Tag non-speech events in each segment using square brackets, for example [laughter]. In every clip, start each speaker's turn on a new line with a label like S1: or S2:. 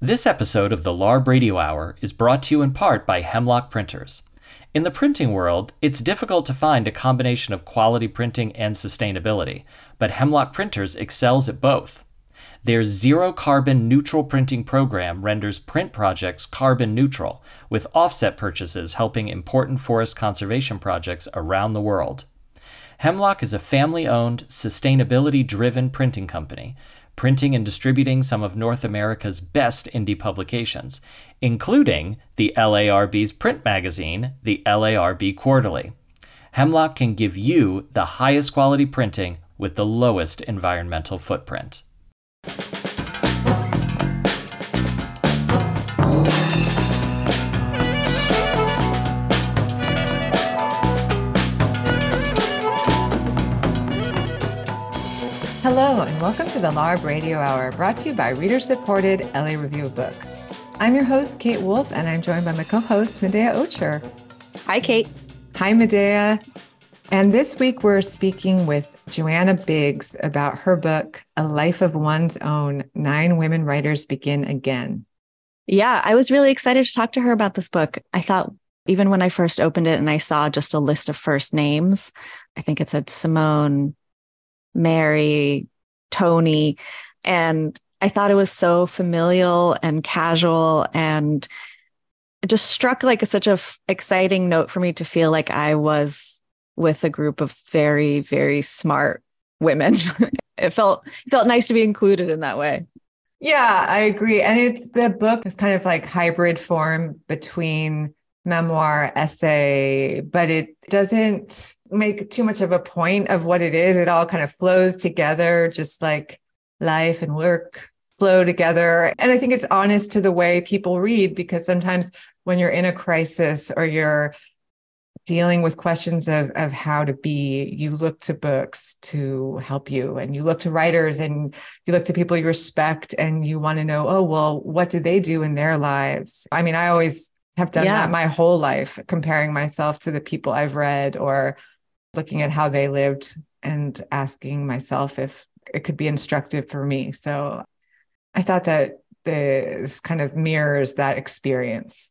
S1: This episode of the LARB Radio Hour is brought to you in part by Hemlock Printers. In the printing world, it's difficult to find a combination of quality printing and sustainability, but Hemlock Printers excels at both. Their zero carbon neutral printing program renders print projects carbon neutral, with offset purchases helping important forest conservation projects around the world. Hemlock is a family owned, sustainability driven printing company printing and distributing some of North America's best indie publications, including the LARB's print magazine, the LARB Quarterly. Hemlock can give you the highest quality printing with the lowest environmental footprint.
S2: Hello, and welcome to the LARB Radio Hour, brought to you by reader supported LA Review of Books. I'm your host, Kate Wolf, and I'm joined by my co host, Medaya Ocher.
S3: Hi, Kate.
S2: Hi, Medaya. And this week we're speaking with Joanna Biggs about her book, A Life of One's Own Nine Women Writers Begin Again.
S3: Yeah, I was really excited to talk to her about this book. I thought even when I first opened it and I saw just a list of first names, I think it said Simone, Mary, Toni. And I thought it was so familial and casual and it just struck like a, such a f- exciting note for me to feel like I was with a group of very, very smart women. [laughs] it felt felt nice to be included in that way.
S2: Yeah, I agree. And it's the book is kind of like hybrid form between memoir, essay, but it doesn't make too much of a point of what it is. It all kind of flows together, just like life and work flow together. And I think it's honest to the way people read because sometimes when you're in a crisis or you're dealing with questions of, of how to be, you look to books to help you and you look to writers and you look to people you respect and you want to know, oh, well, what do they do in their lives? I mean, I always have done yeah. that my whole life, comparing myself to the people I've read or looking at how they lived and asking myself if it could be instructive for me. So I thought that this kind of mirrors that experience.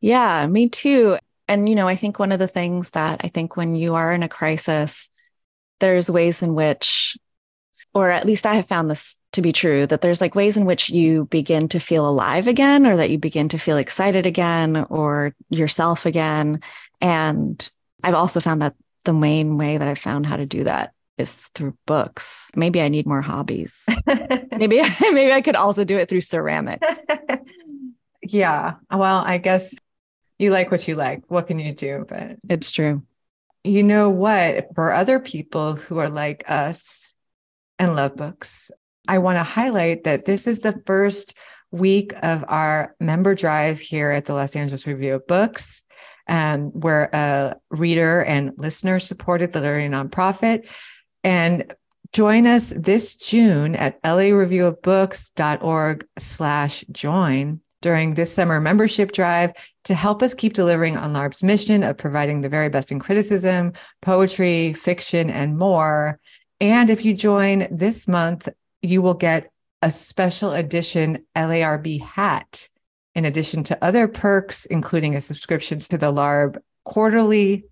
S3: Yeah, me too. And, you know, I think one of the things that I think when you are in a crisis, there's ways in which, or at least I have found this to be true that there's like ways in which you begin to feel alive again or that you begin to feel excited again or yourself again and i've also found that the main way that i've found how to do that is through books. Maybe i need more hobbies. [laughs] Maybe [laughs] maybe i could also do it through ceramics. [laughs]
S2: Yeah well i guess you like what you like. What can you do? But
S3: it's true.
S2: you know what? For other people who are like us and love books I want to highlight that this is the first week of our member drive here at the Los Angeles Review of Books. Um, and we're a reader and listener supported literary nonprofit. And join us this June at lareviewofbooks.org slash join during this summer membership drive to help us keep delivering on LARB's mission of providing the very best in criticism, poetry, fiction, and more. And if you join this month, you will get a special edition LARB hat, in addition to other perks, including a subscription to the LARB quarterly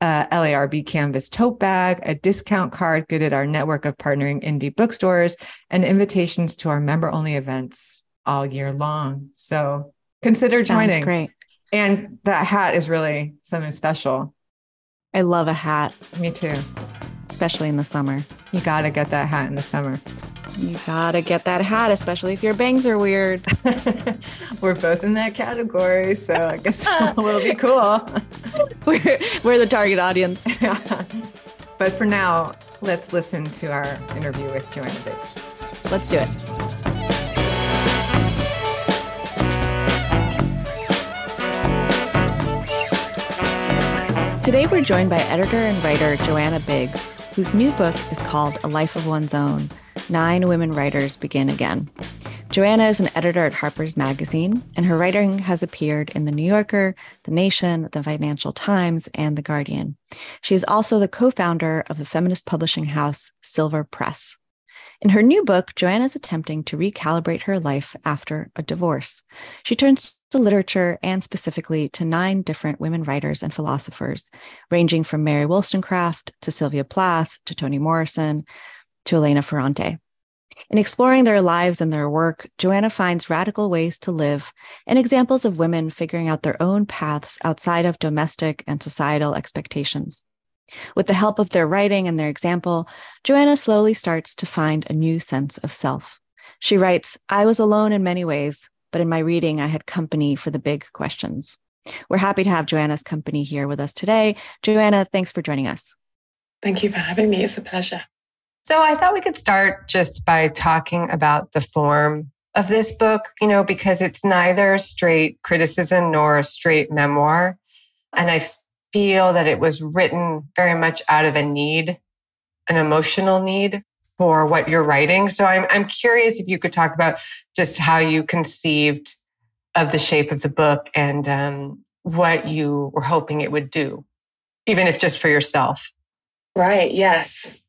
S2: uh, LARB canvas tote bag, a discount card good at our network of partnering indie bookstores, and invitations to our member only events all year long. So consider joining.
S3: Sounds great.
S2: And that hat is really something special.
S3: I love a hat.
S2: Me too.
S3: Especially in the summer.
S2: You got to get that hat in the summer.
S3: You gotta get that hat, especially if your bangs are weird. [laughs]
S2: we're both in that category, so I guess [laughs] we'll be cool. [laughs]
S3: we're, we're the target audience.
S2: but for now, let's listen to our interview with Joanna Biggs.
S3: Let's do it. Today, we're joined by editor and writer Joanna Biggs, whose new book is called A Life of One's Own Nine Women Writers Begin Again. Joanna is an editor at Harper's Magazine, and her writing has appeared in The New Yorker, The Nation, The Financial Times, and The Guardian. She is also the co founder of the feminist publishing house Silver Press. In her new book, Joanna is attempting to recalibrate her life after a divorce. She turns to literature and specifically to nine different women writers and philosophers, ranging from Mary Wollstonecraft to Sylvia Plath to Toni Morrison to Elena Ferrante. In exploring their lives and their work, Joanna finds radical ways to live and examples of women figuring out their own paths outside of domestic and societal expectations. With the help of their writing and their example, Joanna slowly starts to find a new sense of self. She writes, I was alone in many ways, but in my reading, I had company for the big questions. We're happy to have Joanna's company here with us today. Joanna, thanks for joining us.
S4: Thank you for having me. It's a pleasure.
S5: So I thought we could start just by talking about the form of this book, you know, because it's neither straight criticism nor a straight memoir. And I feel that it was written very much out of a need, an emotional need for what you're writing. So I'm, I'm curious if you could talk about just how you conceived of the shape of the book and um, what you were hoping it would do, even if just for yourself.
S4: Right. Yes.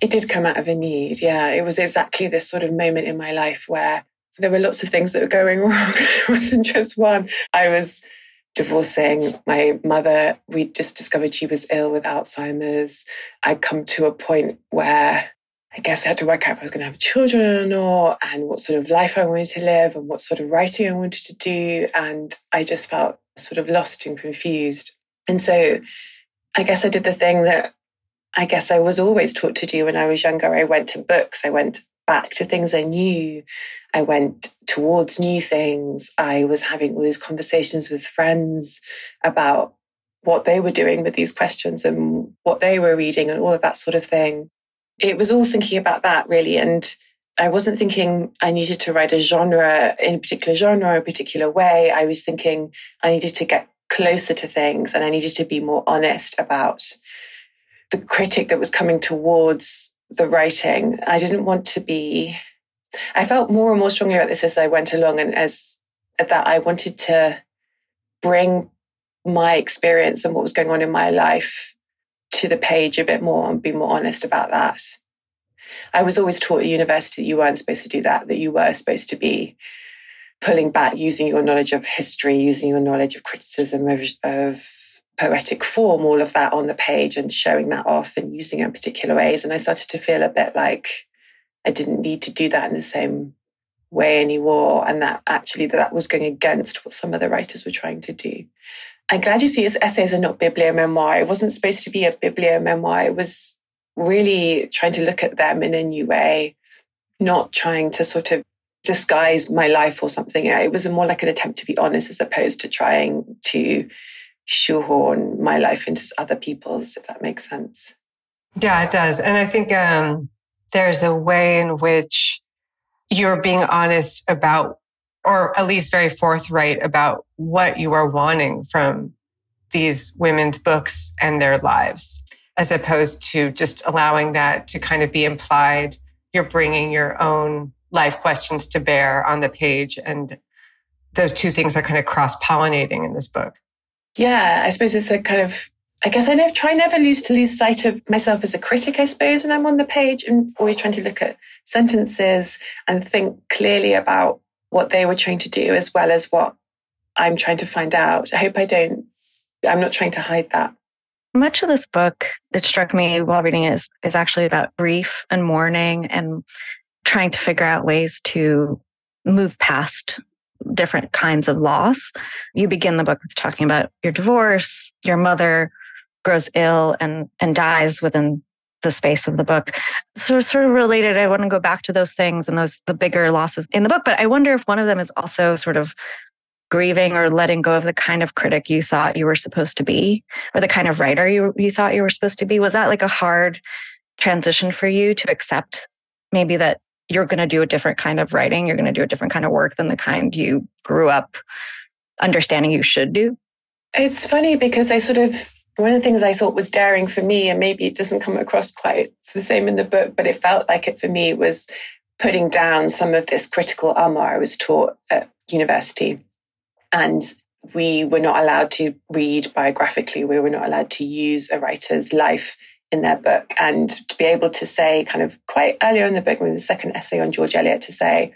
S4: It did come out of a need. Yeah. It was exactly this sort of moment in my life where there were lots of things that were going [laughs] wrong. it wasn't just one. I was divorcing my mother. We just discovered she was ill with Alzheimer's. I'd come to a point where I guess I had to work out if I was going to have children or not, and what sort of life I wanted to live, and what sort of writing I wanted to do. And I just felt sort of lost and confused. And so I guess I did the thing that I guess I was always taught to do when I was younger. I went to books, I went back to things I knew, I went towards new things. I was having all these conversations with friends about what they were doing with these questions and what they were reading and all of that sort of thing it was all thinking about that really. And I wasn't thinking I needed to write a genre in a particular genre, a particular way. I was thinking I needed to get closer to things and I needed to be more honest about the critic that was coming towards the writing. I didn't want to be, I felt more and more strongly about this as I went along and as that I wanted to bring my experience and what was going on in my life to the page a bit more and be more honest about that. I was always taught at university that you weren't supposed to do that, that you were supposed to be pulling back, using your knowledge of history, using your knowledge of criticism, of, of poetic form, all of that on the page and showing that off and using it in particular ways. And I started to feel a bit like I didn't need to do that in the same way anymore. And that actually that was going against what some of the writers were trying to do. I'm glad you see his essays are not bibliomemoir. It wasn't supposed to be a bibliomemoir. It was really trying to look at them in a new way, not trying to sort of disguise my life or something. It was more like an attempt to be honest as opposed to trying to shoehorn my life into other people's, if that makes sense.
S5: Yeah, it does. And I think um, there's a way in which you're being honest about or at least very forthright about what you are wanting from these women's books and their lives, as opposed to just allowing that to kind of be implied. You're bringing your own life questions to bear on the page. And those two things are kind of cross pollinating in this book.
S4: Yeah, I suppose it's a kind of I guess I never try never lose to lose sight of myself as a critic, I suppose, when I'm on the page and always trying to look at sentences and think clearly about what they were trying to do as well as what I'm trying to find out. I hope I don't, I'm not trying to hide that.
S3: Much of this book, it struck me while reading it, is, is actually about grief and mourning and trying to figure out ways to move past different kinds of loss. You begin the book with talking about your divorce, your mother grows ill and and dies within the space of the book. So sort of related, I want to go back to those things and those the bigger losses in the book, but I wonder if one of them is also sort of grieving or letting go of the kind of critic you thought you were supposed to be or the kind of writer you you thought you were supposed to be. Was that like a hard transition for you to accept maybe that you're going to do a different kind of writing, you're going to do a different kind of work than the kind you grew up understanding you should do?
S4: It's funny because I sort of one of the things I thought was daring for me, and maybe it doesn't come across quite the same in the book, but it felt like it for me was putting down some of this critical armor I was taught at university. And we were not allowed to read biographically. We were not allowed to use a writer's life in their book. And to be able to say, kind of quite earlier in the book, in the second essay on George Eliot, to say,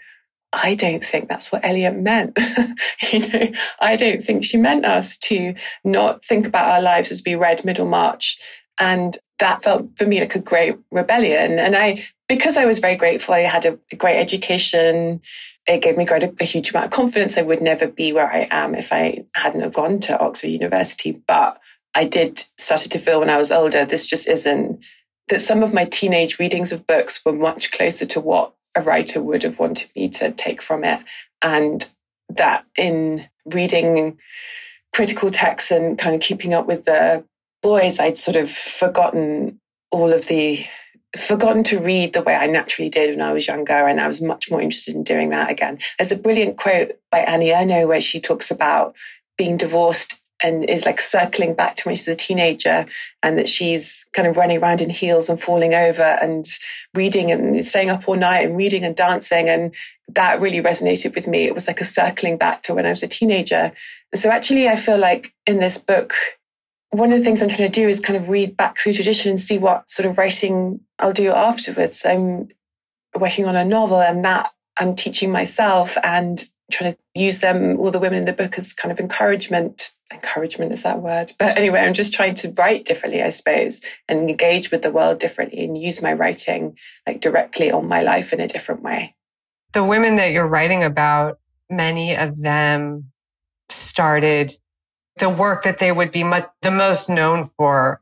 S4: I don't think that's what Eliot meant. [laughs] you know, I don't think she meant us to not think about our lives as we read Middlemarch. And that felt for me like a great rebellion. And I, because I was very grateful, I had a, great education. It gave me a, a, huge amount of confidence. I would never be where I am if I hadn't have gone to Oxford University. But I did started to feel when I was older, this just isn't that some of my teenage readings of books were much closer to what a writer would have wanted me to take from it. And that in reading critical texts and kind of keeping up with the boys, I'd sort of forgotten all of the forgotten to read the way I naturally did when I was younger, and I was much more interested in doing that again. There's a brilliant quote by Annie Ernaux where she talks about being divorced and is like circling back to when she's a teenager and that she's kind of running around in heels and falling over and reading and staying up all night and reading and dancing. And that really resonated with me. It was like a circling back to when I was a teenager. So actually, I feel like in this book, one of the things I'm trying to do is kind of read back through tradition and see what sort of writing I'll do afterwards. I'm working on a novel and that I'm teaching myself and trying to use them, all the women in the book, as kind of encouragement. Encouragement is that word. But anyway, I'm just trying to write differently, I suppose, and engage with the world differently and use my writing like directly on my life in a different way.
S5: The women that you're writing about, many of them started the work that they would be much, the most known for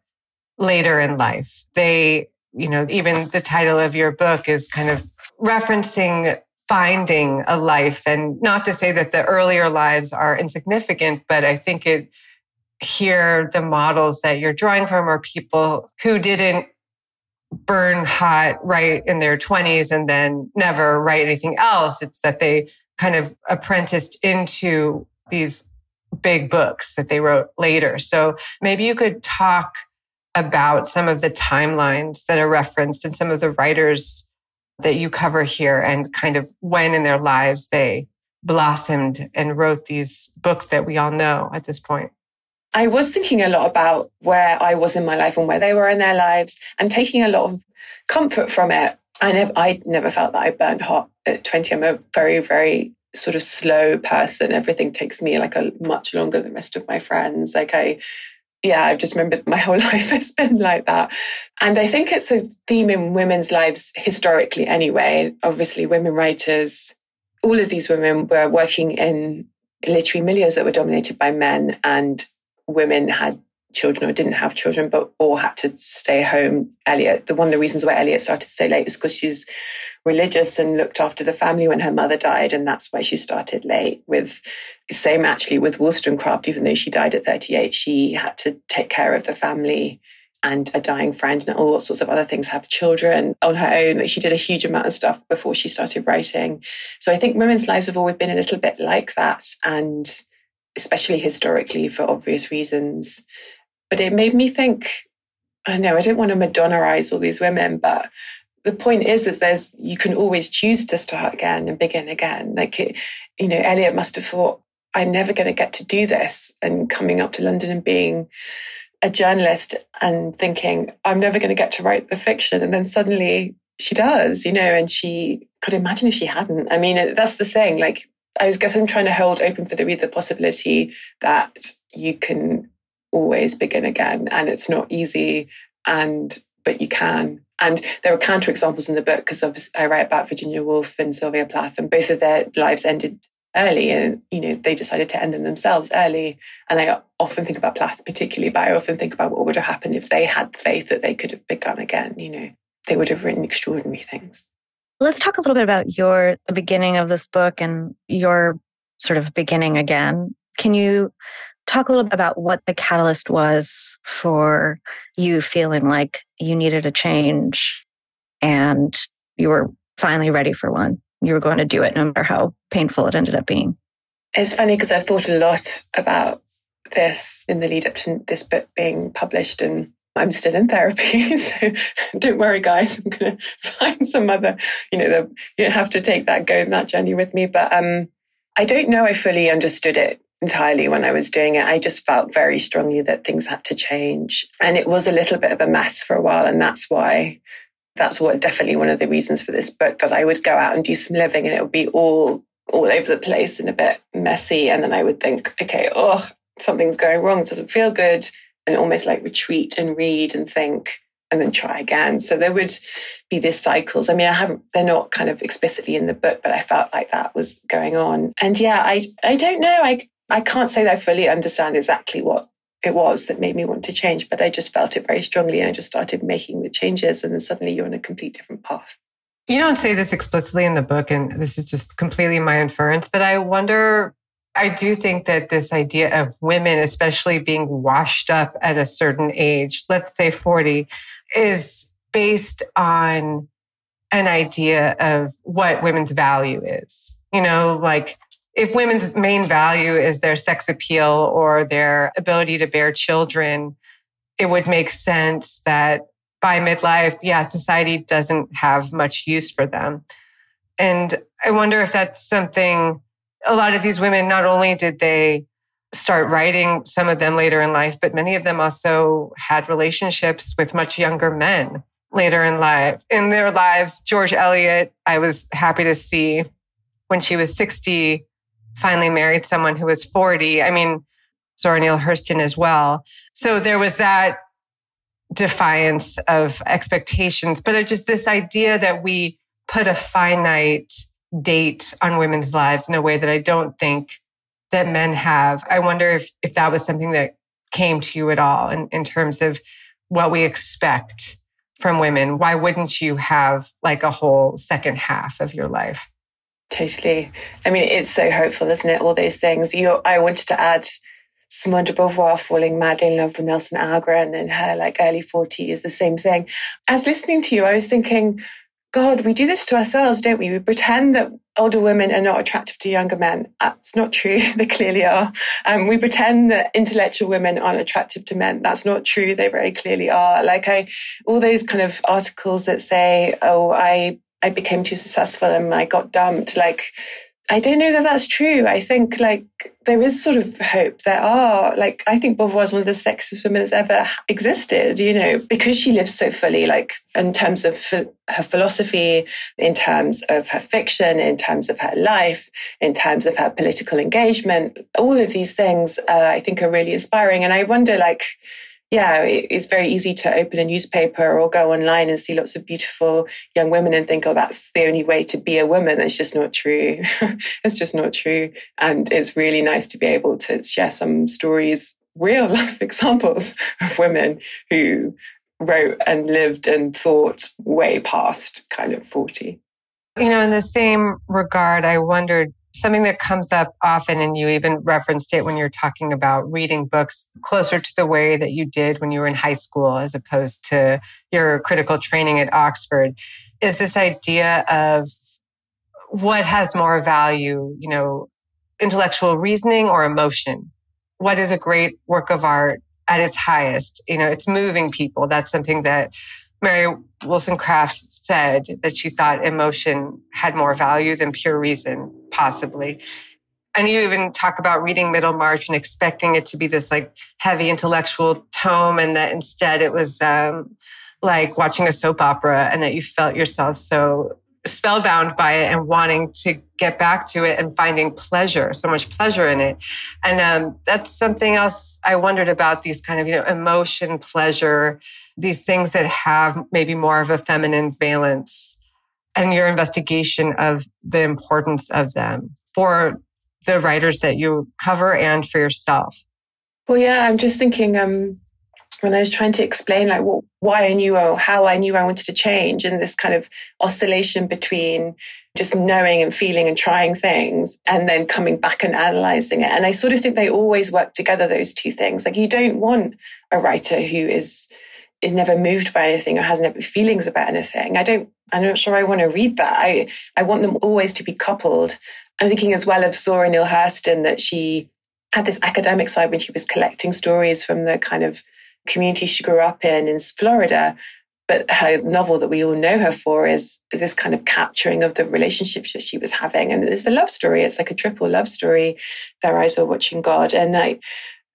S5: later in life. They, you know, even the title of your book is kind of referencing finding a life. And not to say that the earlier lives are insignificant but i think it here the models that you're drawing from are people who didn't burn hot right in their 20s and then never write anything else. It's that they kind of apprenticed into these big books that they wrote later. So maybe you could talk about some of the timelines that are referenced and some of the writers that you cover here and kind of when in their lives they blossomed and wrote these books that we all know at this point?
S4: I was thinking a lot about where I was in my life and where they were in their lives and taking a lot of comfort from it. I never, I never felt that I burned hot at 20. I'm a very, very sort of slow person. Everything takes me like a much longer than the rest of my friends. Like I yeah, I've just remembered [laughs] my whole life has been like that. And I think it's a theme in women's lives historically anyway. Obviously, women writers, all of these women were working in literary milieus that were dominated by men and women had children or didn't have children, but all had to stay home. Eliot the one of the reasons why Eliot started stay late is because she's religious and looked after the family when her mother died, and that's why she started late. With same actually with Wollstonecraft, even though she died at 38, she had to take care of the family and a dying friend and all sorts of other things, have children on her own. She did a huge amount of stuff before she started writing. So I think women's lives have always been a little bit like that. And especially historically for obvious reasons. But it made me think, I know, I don't want to Madonnaize all these women, but the point is, is there's, you can always choose to start again and begin again. Like, it, you know, Eliot must have thought, I'm never going to get to do this. And coming up to London and being a journalist and thinking, I'm never going to get to write the fiction. And then suddenly she does, you know, and she could imagine if she hadn't. I mean, that's the thing. Like, I guess I'm trying to hold open for the reader the possibility that you can always begin again and it's not easy and but you can. And there are counterexamples in the book because I write about Virginia Woolf and Sylvia Plath and both of their lives ended early and you know they decided to end them themselves early. And I often think about Plath particularly but I often think about what would have happened if they had faith that they could have begun again you know. They would have written extraordinary things.
S3: Let's talk a little bit about your the beginning of this book and your sort of beginning again. Can you talk a little bit about what the catalyst was for you feeling like you needed a change and you were finally ready for one. You were going to do it no matter how painful it ended up being.
S4: It's funny because I've thought a lot about this in the lead up to this book being published and I'm still in therapy. [laughs] So don't worry, guys. I'm going [laughs] to find some other, you know, the, you have to take that, go that journey with me. But um, I don't know I fully understood it entirely when I was doing it. I just felt very strongly that things had to change. And it was a little bit of a mess for a while. And that's why, that's what definitely one of the reasons for this book that I would go out and do some living and it would be all, all over the place and a bit messy. And then I would think, okay, oh, something's going wrong. It doesn't feel good. And almost like retreat and read and think and then try again. So there would be these cycles. I mean, I haven't, they're not kind of explicitly in the book, but I felt like that was going on. And yeah, I, I don't know. I, I can't say that I fully understand exactly what it was that made me want to change, but I just felt it very strongly. And I just started making the changes. And then suddenly you're on a complete different path.
S5: You don't say this explicitly in the book, and this is just completely my inference, but I wonder I do think that this idea of women, especially being washed up at a certain age, let's say 40, is based on an idea of what women's value is. You know, like if women's main value is their sex appeal or their ability to bear children, it would make sense that by midlife, yeah, society doesn't have much use for them. And I wonder if that's something a lot of these women, not only did they start writing, some of them later in life, but many of them also had relationships with much younger men later in life. In their lives, George Eliot, I was happy to see when she was 60, finally married someone who was 40. I mean, Zora Neale Hurston as well. So there was that defiance of expectations, but it just this idea that we put a finite date on women's lives in a way that I don't think that men have. I wonder if, if that was something that came to you at all in, in terms of what we expect from women. Why wouldn't you have like a whole second half of your life?
S4: Totally. I mean, it's so hopeful, isn't it? All those things. You, I wanted to add Simone de Beauvoir falling madly in love with Nelson Algren in her like early 40s, the same thing. As listening to you, I was thinking, God, we do this to ourselves, don't we? We pretend that older women are not attractive to younger men. That's not true. [laughs] they clearly are. Um, we pretend that intellectual women aren't attractive to men. That's not true. They very clearly are. Like I, all those kind of articles that say, "Oh, I I became too successful and I got dumped." Like I don't know that that's true. I think like there is sort of hope. There are like I think Beauvoir is one of the sexiest women that's ever existed. You know, because she lives so fully, like in terms of her philosophy, in terms of her fiction, in terms of her life, in terms of her political engagement. All of these things, uh, I think, are really inspiring. And I wonder, like yeah, it's very easy to open a newspaper or go online and see lots of beautiful young women and think, oh, that's the only way to be a woman. It's just not true. [laughs] it's just not true. And it's really nice to be able to share some stories, real life [laughs] examples of women who wrote and lived and thought way past kind of 40.
S5: You know, in the same regard, I wondered something that comes up often, and you even referenced it when you're talking about reading books closer to the way that you did when you were in high school, as opposed to your critical training at Oxford, is this idea of what has more value, you know, intellectual reasoning or emotion? What is a great work of art at its highest? You know, it's moving people. That's something that Mary Wollstonecraft said that she thought emotion had more value than pure reason, possibly. And you even talk about reading Middlemarch and expecting it to be this like heavy intellectual tome, and that instead it was um, like watching a soap opera, and that you felt yourself so spellbound by it and wanting to get back to it and finding pleasure, so much pleasure in it. And um, that's something else I wondered about these kind of, you know, emotion, pleasure, these things that have maybe more of a feminine valence and your investigation of the importance of them for the writers that you cover and for yourself.
S4: Well, yeah, I'm just thinking, um, when I was trying to explain like what, why I knew or how I knew I wanted to change and this kind of oscillation between just knowing and feeling and trying things and then coming back and analyzing it. And I sort of think they always work together, those two things. Like you don't want a writer who is is never moved by anything or has no feelings about anything. I don't I'm not sure I want to read that. I I want them always to be coupled. I'm thinking as well of Zora Neale Hurston that she had this academic side when she was collecting stories from the kind of community she grew up in in Florida. But her novel that we all know her for is this kind of capturing of the relationships that she was having. And it's a love story. It's like a triple love story. Their eyes were watching God. And I,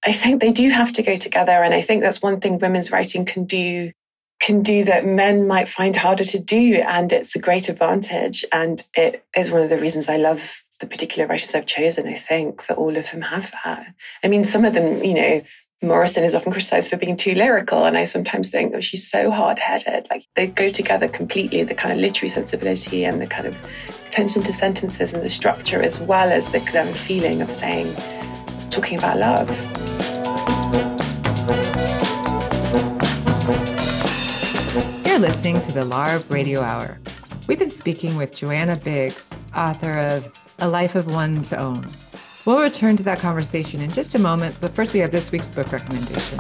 S4: I think they do have to go together. And I think that's one thing women's writing can do can do that men might find harder to do. And it's a great advantage. And it is one of the reasons I love the particular writers I've chosen. I think that all of them have that. I mean, some of them, you know, Morrison is often criticized for being too lyrical. And I sometimes think, oh, she's so hard headed. Like they go together completely the kind of literary sensibility and the kind of attention to sentences and the structure, as well as the of feeling of saying, talking about love.
S5: You're listening to the LARB Radio Hour. We've been speaking with Joanna Biggs, author of A Life of One's Own We'll return to that conversation in just a moment, but first we have this week's book recommendation.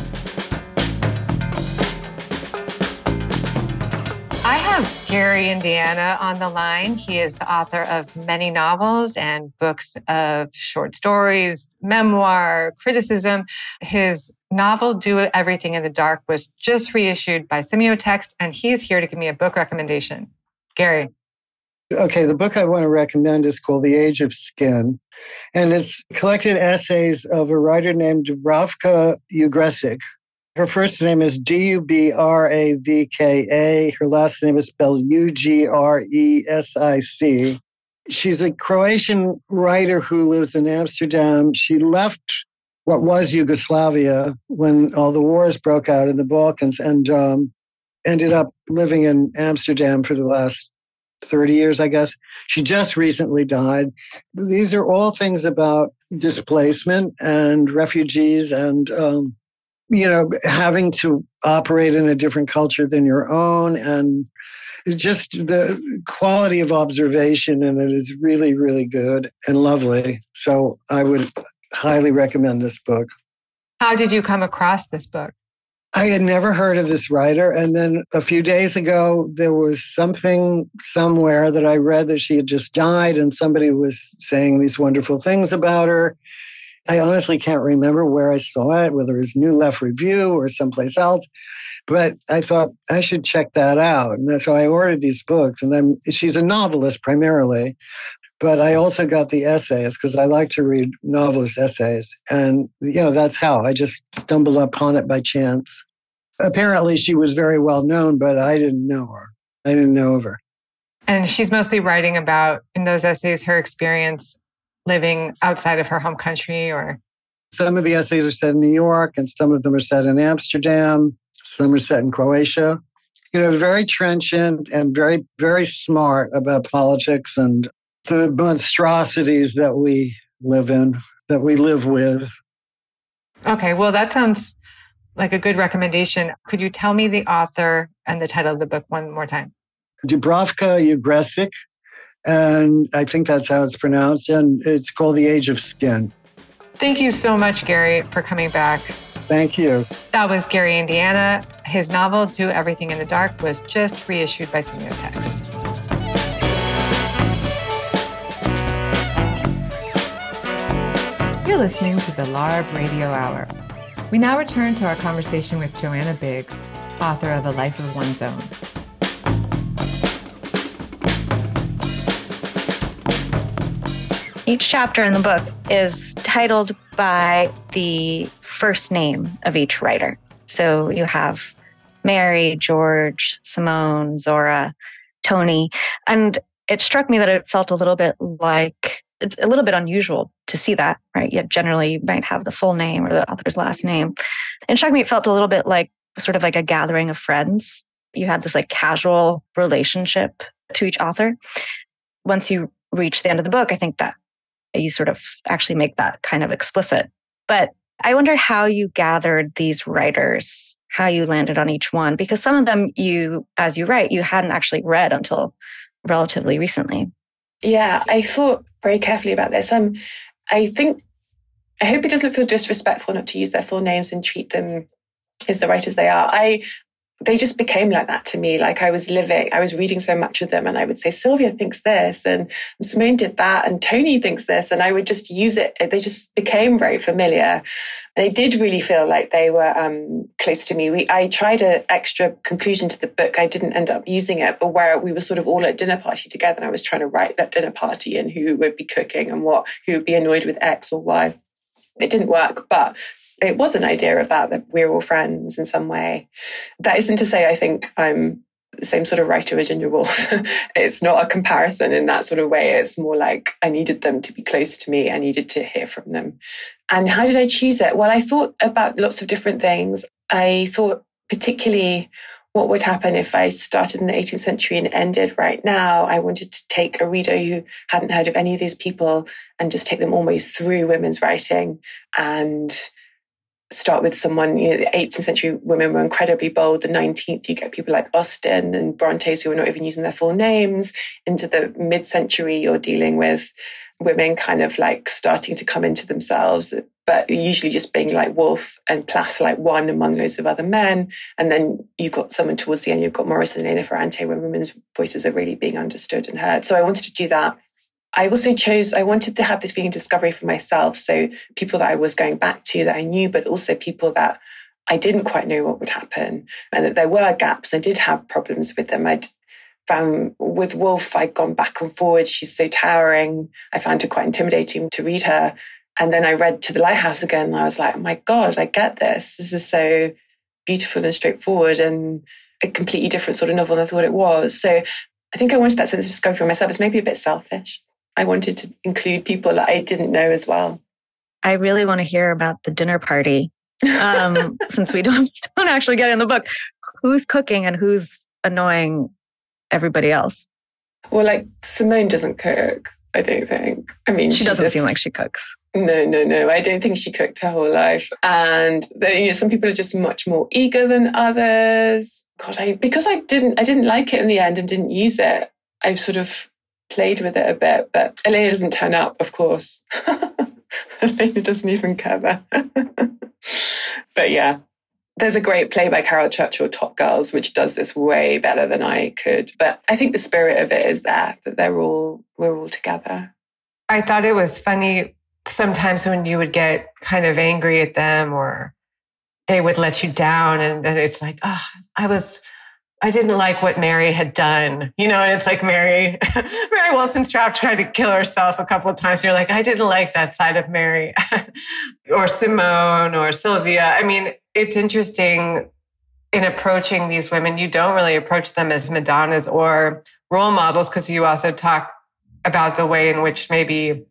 S5: Gary Indiana on the line. He is the author of many novels and books of short stories, memoir, criticism. His novel, Do Everything in the Dark, was just reissued by Semiotext, and he's here to give me a book recommendation. Gary.
S6: Okay, the book I want to recommend is called The Age of Skin, and it's collected essays of a writer named Dubravka Ugresic. Her first name is D U B R A V K A. Her last name is spelled U G R E S I C. She's a Croatian writer who lives in Amsterdam. She left what was Yugoslavia when all the wars broke out in the Balkans and um, ended up living in Amsterdam for the last 30 years, I guess. She just recently died. These are all things about displacement and refugees and, um, you know, having to operate in a different culture than your own. And just the quality of observation in it is really, really good and lovely. So I would highly recommend this book.
S5: How did you come across this book?
S6: I had never heard of this writer. And then a few days ago, there was something somewhere that I read that she had just died, and somebody was saying these wonderful things about her. I honestly can't remember where I saw it, whether it was New Left Review or someplace else. But I thought I should check that out. And so I ordered these books. And I'm, she's a novelist primarily, but I also got the essays because I like to read novelist essays. And, you know, that's how I just stumbled upon it by chance. Apparently, she was very well known, but I didn't know her. I didn't know of her.
S5: And she's mostly writing about, in those essays, her experience living outside of her home country or.
S6: Some of the essays are set in New York, and some of them are set in Amsterdam. Some are set in Croatia. You know, very trenchant and very, very smart about politics and the monstrosities that we live in, that we live with.
S5: Okay, well, that sounds like a good recommendation. Could you tell me the author and the title of the book one more time?
S6: Dubrovka Ugresic, and I think that's how it's pronounced, and it's called The Age of Skin.
S5: Thank you so much, Gary, for coming back.
S6: Thank you.
S5: That was Gary Indiana. His novel, Do Everything in the Dark, was just reissued by Semiotext. You're listening to the LARB Radio Hour. We now return to our conversation with Joanna Biggs, author of A Life of One's Own.
S3: Each chapter in the book is titled by the first name of each writer. So you have Mary, George, Simone, Zora, Toni. And it struck me that it felt a little bit like it's a little bit unusual to see that, right? Yet generally you might have the full name or the author's last name. And struck me, it felt a little bit like sort of like a gathering of friends. You had this like casual relationship to each author. Once you reach the end of the book, I think that you sort of actually make that kind of explicit. But I wonder how you gathered these writers, how you landed on each one, because some of them you, as you write, you hadn't actually read until relatively recently.
S4: Yeah, I thought very carefully about this. Um, I think, I hope it doesn't feel disrespectful not to use their full names and treat them as the writers they are. I, they just became like that to me. Like I was living, I was reading so much of them and I would say, Sylvia thinks this and Simone did that and Toni thinks this. And I would just use it. They just became very familiar. They did really feel like they were um, close to me. We, I tried an extra conclusion to the book. I didn't end up using it, but where we were sort of all at dinner party together and I was trying to write that dinner party and who would be cooking and what, who would be annoyed with X or Y. It didn't work, but it was an idea of that, that we're all friends in some way. That isn't to say I think I'm the same sort of writer as Virginia Woolf. [laughs] it's not a comparison in that sort of way. It's more like I needed them to be close to me. I needed to hear from them. And how did I choose it? Well, I thought about lots of different things. I thought particularly what would happen if I started in the 18th century and ended right now. I wanted to take a reader who hadn't heard of any of these people and just take them almost through women's writing and start with someone, you know, the 18th century women were incredibly bold. The 19th, you get people like Austen and Brontes who are not even using their full names. Into the mid century, you're dealing with women kind of like starting to come into themselves, but usually just being like Woolf and Plath, like one among loads of other men. And then you've got someone towards the end, you've got Morrison and Elena Ferrante, where women's voices are really being understood and heard. So I wanted to do that. I also chose, I wanted to have this feeling of discovery for myself. So people that I was going back to that I knew, but also people that I didn't quite know what would happen and that there were gaps. I did have problems with them. I'd found with Woolf, I'd gone back and forward. She's so towering. I found her quite intimidating to read her. And then I read To the Lighthouse again and I was like, oh my God, I get this. This is so beautiful and straightforward and a completely different sort of novel than I thought it was. So I think I wanted that sense of discovery for myself. It's maybe a bit selfish. I wanted to include people that I didn't know as well.
S3: I really want to hear about the dinner party um, [laughs] since we don't [laughs] don't actually get in the book. Who's cooking and who's annoying everybody else?
S4: Well, like Simone doesn't cook. I don't think. I mean,
S3: she, she doesn't just, seem like she cooks.
S4: No, no, no. I don't think she cooked her whole life. And the, you know, some people are just much more eager than others. God, I because I didn't, I didn't like it in the end and didn't use it. I've sort of played with it a bit, but Elena doesn't turn up, of course. [laughs] Elena doesn't even cover. [laughs] but yeah, there's a great play by Caryl Churchill, Top Girls, which does this way better than I could. But I think the spirit of it is there, that they're all, we're all together.
S5: I thought it was funny sometimes when you would get kind of angry at them or they would let you down and then it's like, oh, I was I didn't like what Mary had done, you know, and it's like Mary, [laughs] Mary Wilson Wollstonecraft tried to kill herself a couple of times. You're like, I didn't like that side of Mary [laughs] or Simone or Sylvia. I mean, it's interesting in approaching these women. You don't really approach them as Madonnas or role models because you also talk about the way in which maybe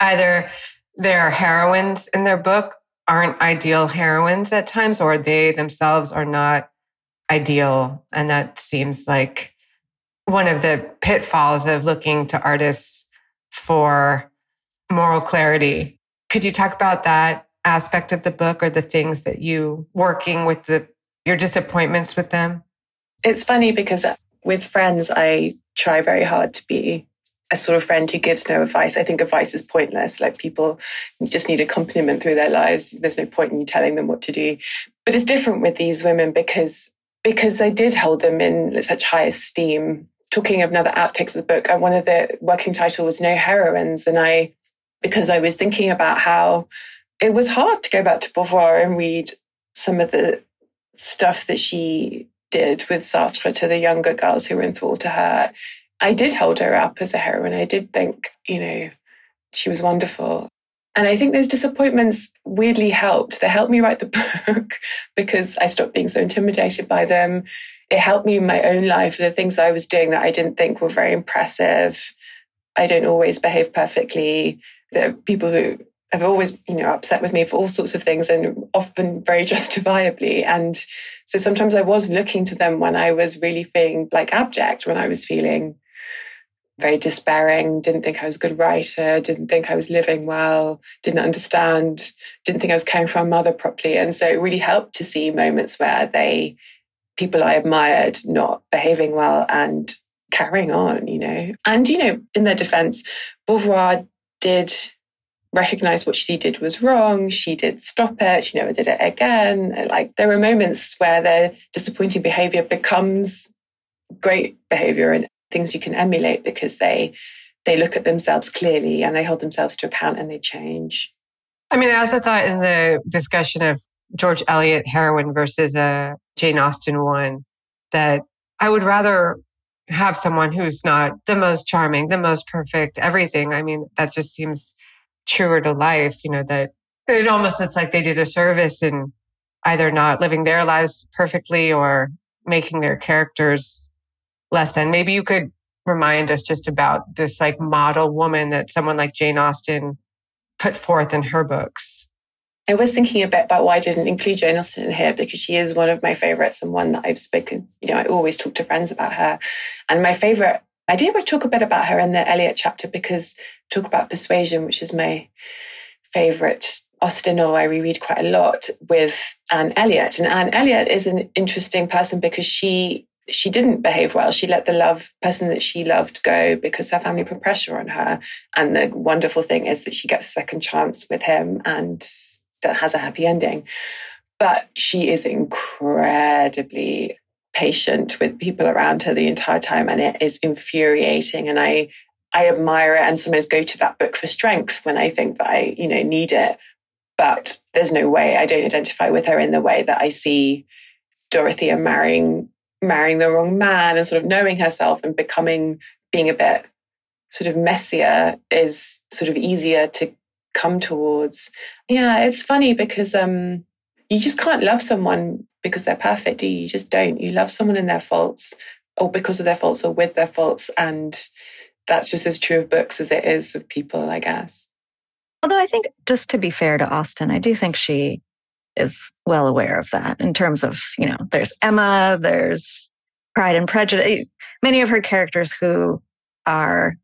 S5: either their heroines in their book aren't ideal heroines at times or they themselves are not ideal. And that seems like one of the pitfalls of looking to artists for moral clarity. Could you talk about that aspect of the book or the things that you working with the your disappointments with them?
S4: It's funny because with friends I try very hard to be a sort of friend who gives no advice. I think advice is pointless. Like people just need accompaniment through their lives. There's no point in you telling them what to do. But it's different with these women because because I did hold them in such high esteem. Talking of another outtakes of the book, one of the working title was No Heroines. And I, because I was thinking about how it was hard to go back to Beauvoir and read some of the stuff that she did with Sartre to the younger girls who were enthralled to her. I did hold her up as a heroine. I did think, you know, she was wonderful. And I think those disappointments weirdly helped. They helped me write the [laughs] book because I stopped being so intimidated by them. It helped me in my own life. The things I was doing that I didn't think were very impressive. I don't always behave perfectly. There are people who have always, you know, upset with me for all sorts of things and often very [laughs] justifiably. And so sometimes I was looking to them when I was really feeling like abject, when I was feeling very despairing, didn't think I was a good writer, didn't think I was living well, didn't understand, didn't think I was caring for my mother properly. And so it really helped to see moments where they, people I admired, not behaving well and carrying on, you know. And, you know, in their defense, Beauvoir did recognize what she did was wrong. She did stop it. She never did it again. Like there were moments where their disappointing behavior becomes great behavior and things you can emulate because they they look at themselves clearly and they hold themselves to account and they change.
S5: I mean, as I thought in the discussion of George Eliot heroine versus a Jane Austen one that I would rather have someone who's not the most charming, the most perfect, everything. I mean, that just seems truer to life, you know, that it almost looks like they did a service in either not living their lives perfectly or making their characters less than. Maybe you could remind us just about this like model woman that someone like Jane Austen put forth in her books.
S4: I was thinking a bit about why I didn't include Jane Austen in here because she is one of my favorites and one that I've spoken, you know, I always talk to friends about her. And my favorite I did want to talk a bit about her in the Eliot chapter because talk about persuasion, which is my favorite Austen novel I reread quite a lot with Anne Elliot. And Anne Elliot is an interesting person because she she didn't behave well. She let the love person that she loved go because her family put pressure on her. And the wonderful thing is that she gets a second chance with him and has a happy ending. But she is incredibly patient with people around her the entire time and it is infuriating and i i admire it and sometimes go to that book for strength when i think that i you know need it but there's no way i don't identify with her in the way that i see dorothea marrying marrying the wrong man and sort of knowing herself and becoming being a bit sort of messier is sort of easier to come towards yeah it's funny because um you just can't love someone because they're perfect, do you? You just don't. You love someone in their faults or because of their faults or with their faults. And that's just as true of books as it is of people, I guess.
S3: Although I think, just to be fair to Austen, I do think she is well aware of that in terms of, you know, there's Emma, there's Pride and Prejudice, eh, many of her characters who are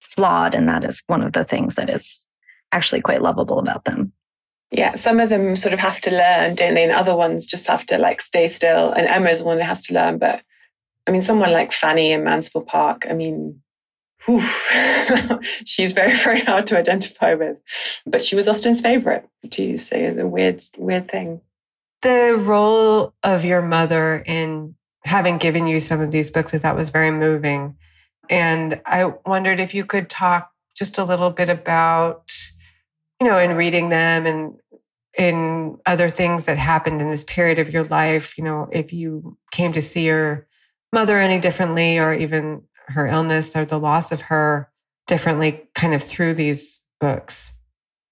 S3: flawed. And that is one of the things that is actually quite lovable about them.
S4: Yeah, some of them sort of have to learn, don't they? And other ones just have to like stay still. And Emma is one that has to learn. But I mean, someone like Fanny in Mansfield Park, I mean, whew, [laughs] she's very, very hard to identify with. But she was Austen's favorite too. So it's a weird, weird thing.
S5: The role of your mother in having given you some of these books, I thought was very moving. And I wondered if you could talk just a little bit about you know, in reading them and in other things that happened in this period of your life, you know, if you came to see your mother any differently or even her illness or the loss of her differently kind of through these books.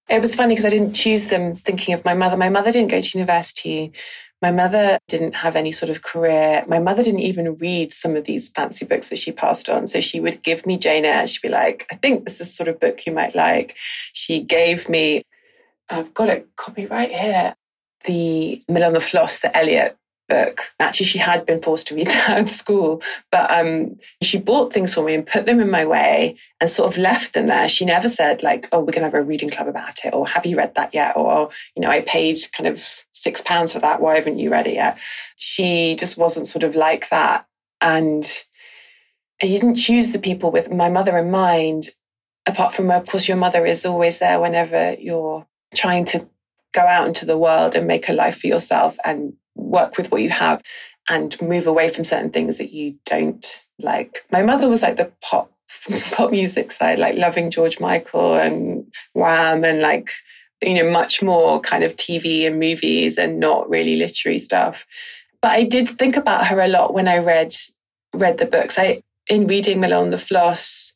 S4: It was funny because I didn't choose them thinking of my mother. My mother didn't go to university. My mother didn't have any sort of career. My mother didn't even read some of these fancy books that she passed on. So she would give me Jane Eyre. She'd be like, I think this is sort of book you might like. She gave me, I've got a copy right here, the Mill on the Floss, the Eliot book. Actually, she had been forced to read [laughs] that at school, but um, she bought things for me and put them in my way and sort of left them there. She never said like, "Oh, we're to have a reading club about it," or "Have you read that yet?" or you know, I paid kind of six pounds for that. Why haven't you read it yet? She just wasn't sort of like that, and I didn't choose the people with my mother in mind. Apart from, of course, your mother is always there whenever you're trying to go out into the world and make a life for yourself and work with what you have and move away from certain things that you don't like. My mother was like the pop [laughs] pop music side, like loving George Michael and Wham and like you know much more kind of TV and movies and not really literary stuff. But I did think about her a lot when I read read the books. I in reading Mill on the Floss,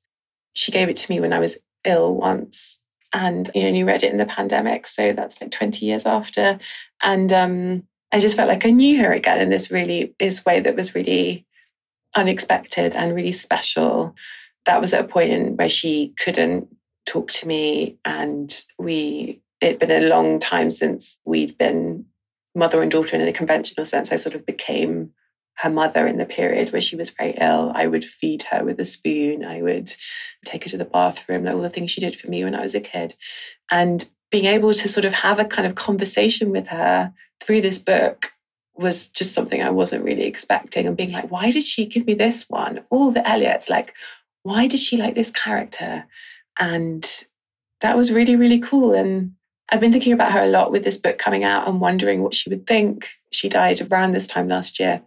S4: she gave it to me when I was ill once. And you know, you read it in the pandemic, so that's like 20 years after. And um I just felt like I knew her again in this really this way that was really unexpected and really special. That was at a point in where she couldn't talk to me and we it'd been a long time since we'd been mother and daughter in a conventional sense. I sort of became her mother in the period where she was very ill. I would feed her with a spoon. I would take her to the bathroom, like all the things she did for me when I was a kid. And being able to sort of have a kind of conversation with her through this book was just something I wasn't really expecting and being like, why did she give me this one? All the Eliots, like, why did she like this character? And that was really, really cool. And I've been thinking about her a lot with this book coming out and wondering what she would think. She died around this time last year.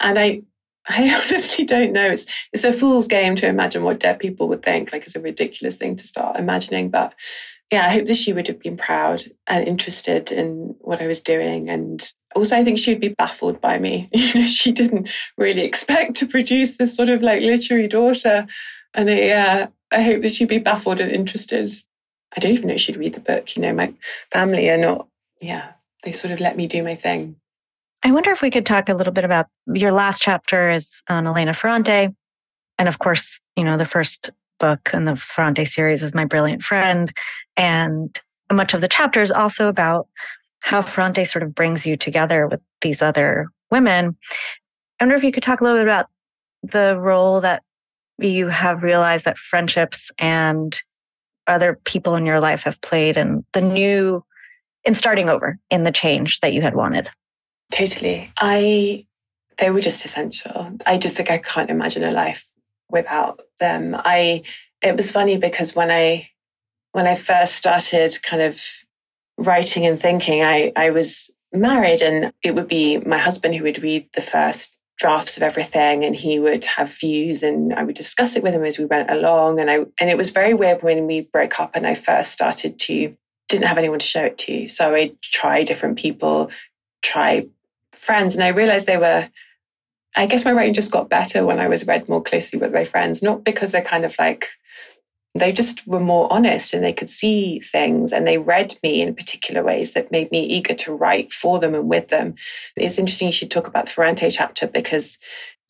S4: And I, [laughs] I honestly don't know. It's, it's a fool's game to imagine what dead people would think. Like it's a ridiculous thing to start imagining. But yeah, I hope that she would have been proud and interested in what I was doing. And also, I think she would be baffled by me. [laughs] You know, she didn't really expect to produce this sort of like literary daughter. And yeah, I hope that she'd be baffled and interested. I don't even know if she'd read the book. You know, my family are not, yeah, they sort of let me do my thing.
S3: I wonder if we could talk a little bit about your last chapter is on Elena Ferrante. And of course, you know, the first book in the Ferrante series is My Brilliant Friend. And much of the chapter is also about how Ferrante sort of brings you together with these other women. I wonder if you could talk a little bit about the role that you have realized that friendships and other people in your life have played and the new in starting over in the change that you had wanted.
S4: Totally. I they were just essential. I just think I can't imagine a life without them. I it was funny because when I when I first started kind of writing and thinking, I I was married and it would be my husband who would read the first drafts of everything and he would have views and I would discuss it with him as we went along and I and it was very weird when we broke up and I first started to didn't have anyone to show it to so I try different people try friends and I realized they were I guess my writing just got better when I was read more closely with my friends not because they're kind of like they just were more honest and they could see things and they read me in particular ways that made me eager to write for them and with them. It's interesting you should talk about the Ferrante chapter because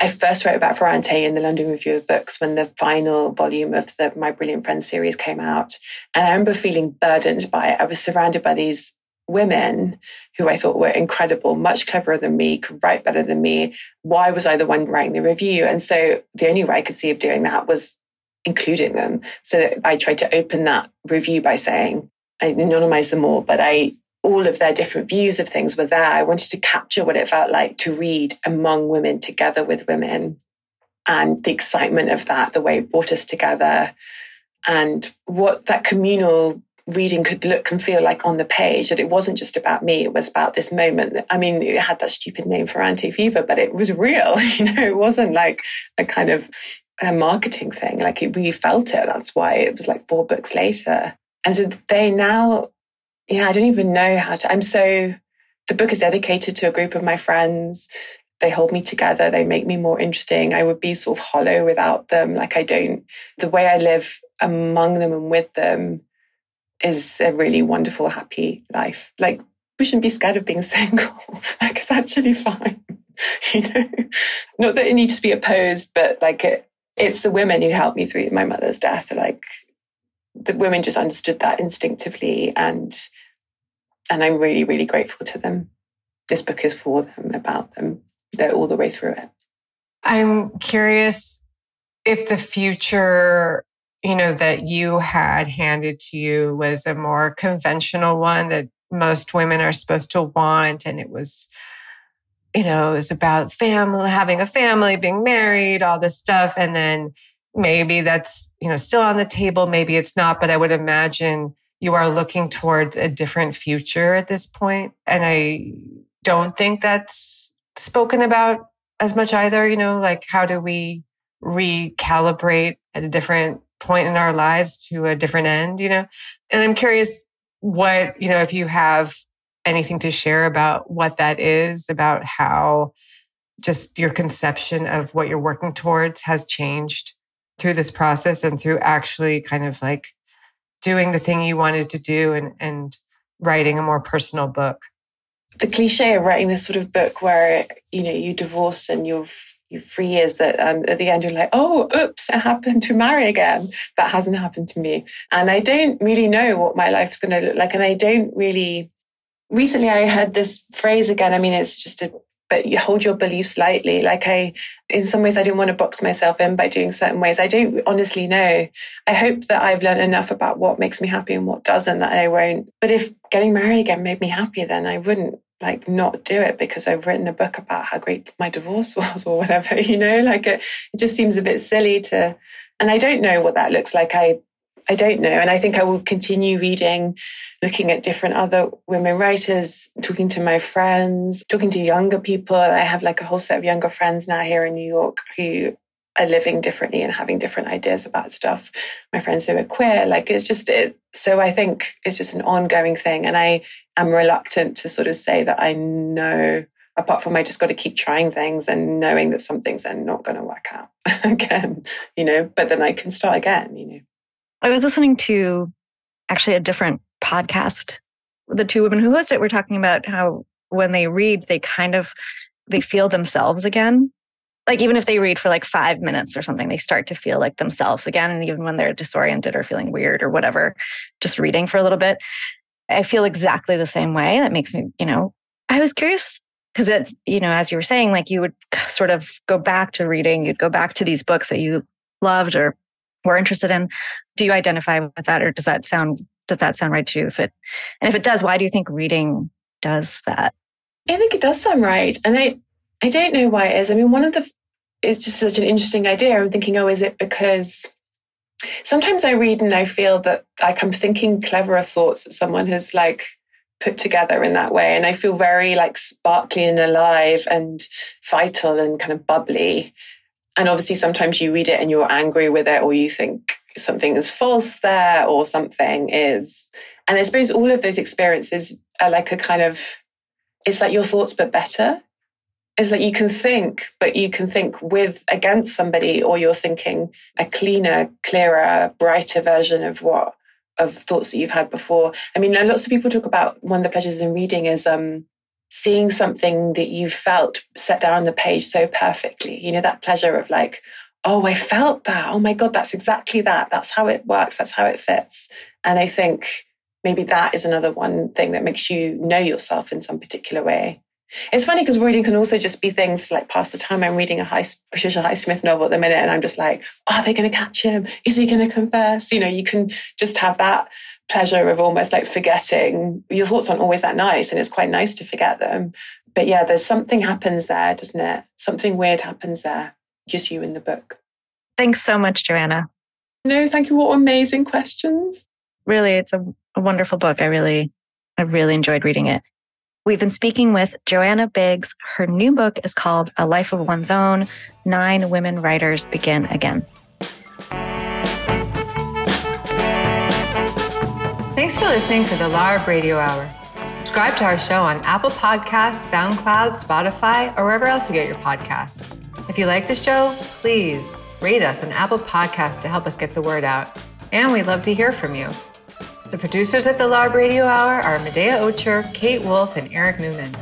S4: I first wrote about Ferrante in the London Review of Books when the final volume of the My Brilliant Friend series came out. And I remember feeling burdened by it. I was surrounded by these women who I thought were incredible, much cleverer than me, could write better than me. Why was I the one writing the review? And so the only way I could see of doing that was including them. So I tried to open that review by saying, I anonymized them all, but I all of their different views of things were there. I wanted to capture what it felt like to read among women together with women and the excitement of that, the way it brought us together and what that communal reading could look and feel like on the page that it wasn't just about me it was about this moment i mean it had that stupid name Ferrante fever but it was real [laughs] you know it wasn't like a kind of a marketing thing. Like we felt it. That's why it was like four books later. And so they now, yeah, I don't even know how to. I'm so, the book is dedicated to a group of my friends. They hold me together. They make me more interesting. I would be sort of hollow without them. Like I don't, the way I live among them and with them is a really wonderful, happy life. Like we shouldn't be scared of being [laughs] single. like it's actually fine. [laughs] you know, not that it needs to be opposed, but like it, it's the women who helped me through my mother's death. Like the women just understood that instinctively and and I'm really, really grateful to them. This book is for them, about them. They're all the way through it.
S5: I'm curious if the future, you know, that you had handed to you was a more conventional one that most women are supposed to want and it was you know, it was about family, having a family, being married, all this stuff. And then maybe that's, you know, still on the table. Maybe it's not, but I would imagine you are looking towards a different future at this point. And I don't think that's spoken about as much either, you know, like how do we recalibrate at a different point in our lives to a different end, you know? And I'm curious what, you know, if you have anything to share about what that is, about how just your conception of what you're working towards has changed through this process and through actually kind of like doing the thing you wanted to do and, and writing a more personal book?
S4: The cliche of writing this sort of book where, you know, you divorce and you've you free is that um, at the end you're like, oh, oops, it happened to marry again. That hasn't happened to me. And I don't really know what my life's going to look like. And I don't really recently I heard this phrase again. I mean, it's just a, but you hold your beliefs lightly. Like I, in some ways, I didn't want to box myself in by doing certain ways. I don't honestly know. I hope that I've learned enough about what makes me happy and what doesn't that I won't. But if getting married again made me happy, then I wouldn't like not do it because I've written a book about how great my divorce [laughs] was or whatever, you know, like it, it just seems a bit silly to, and I don't know what that looks like. I, I don't know. And I think I will continue reading, looking at different other women writers, talking to my friends, talking to younger people. I have like a whole set of younger friends now here in New York who are living differently and having different ideas about stuff. My friends who are queer, like it's just it. So I think it's just an ongoing thing. And I am reluctant to sort of say that I know apart from I just got to keep trying things and knowing that some things are not going to work out [laughs] again, you know, but then I can start again, you know.
S3: I was listening to actually a different podcast. The two women who host it were talking about how when they read, they kind of they feel themselves again. Like even if they read for like five minutes or something, they start to feel like themselves again. And even when they're disoriented or feeling weird or whatever, just reading for a little bit, I feel exactly the same way. That makes me, you know, I was curious because it, you know, as you were saying, like you would sort of go back to reading, you'd go back to these books that you loved or were interested in. Do you identify with that, or does that sound does that sound right to you? If it and if it does, why do you think reading does that?
S4: I think it does sound right, and I I don't know why it is. I mean, one of the it's just such an interesting idea. I'm thinking, oh, is it because sometimes I read and I feel that like I'm thinking cleverer thoughts that someone has like put together in that way, and I feel very like sparkly and alive and vital and kind of bubbly. And obviously, sometimes you read it and you're angry with it, or you think something is false there, or something is. And I suppose all of those experiences are like a kind of, it's like your thoughts, but better. It's that you can think, but you can think with against somebody, or you're thinking a cleaner, clearer, brighter version of what of thoughts that you've had before. I mean, lots of people talk about one of the pleasures in reading is um, seeing something that you felt set down on the page so perfectly. You know, that pleasure of like, oh, I felt that. Oh my God, that's exactly that. That's how it works. That's how it fits. And I think maybe that is another one thing that makes you know yourself in some particular way. It's funny because reading can also just be things like pass the time. I'm reading a high, Patricia Highsmith novel at the minute, and I'm just like, are they going to catch him? Is he going to confess? You know, you can just have that pleasure of almost like forgetting your thoughts aren't always that nice and it's quite nice to forget them. But yeah there's something happens there doesn't it? Something weird happens there. Just you in the book.
S3: Thanks so much joanna.
S4: No thank you. What amazing questions.
S3: Really it's a, a wonderful book. I really i really enjoyed reading it We've been speaking with Joanna Biggs. Her new book is called A Life of One's Own Nine Women Writers Begin Again.
S2: Thanks for listening to the LARB Radio Hour. Subscribe to our show on Apple Podcasts, SoundCloud, Spotify, or wherever else you get your podcasts. If you like the show, please rate us on Apple Podcasts to help us get the word out. And we'd love to hear from you. The producers at the LARB Radio Hour are Medaya Ocher, Kate Wolf, and Eric Newman.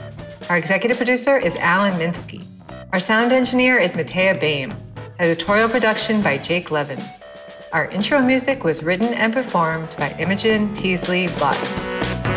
S2: Our executive producer is Alan Minsky. Our sound engineer is Matea Baim. Editorial production by Jake Levins. Our intro music was written and performed by Imogen Teasley Vlautin.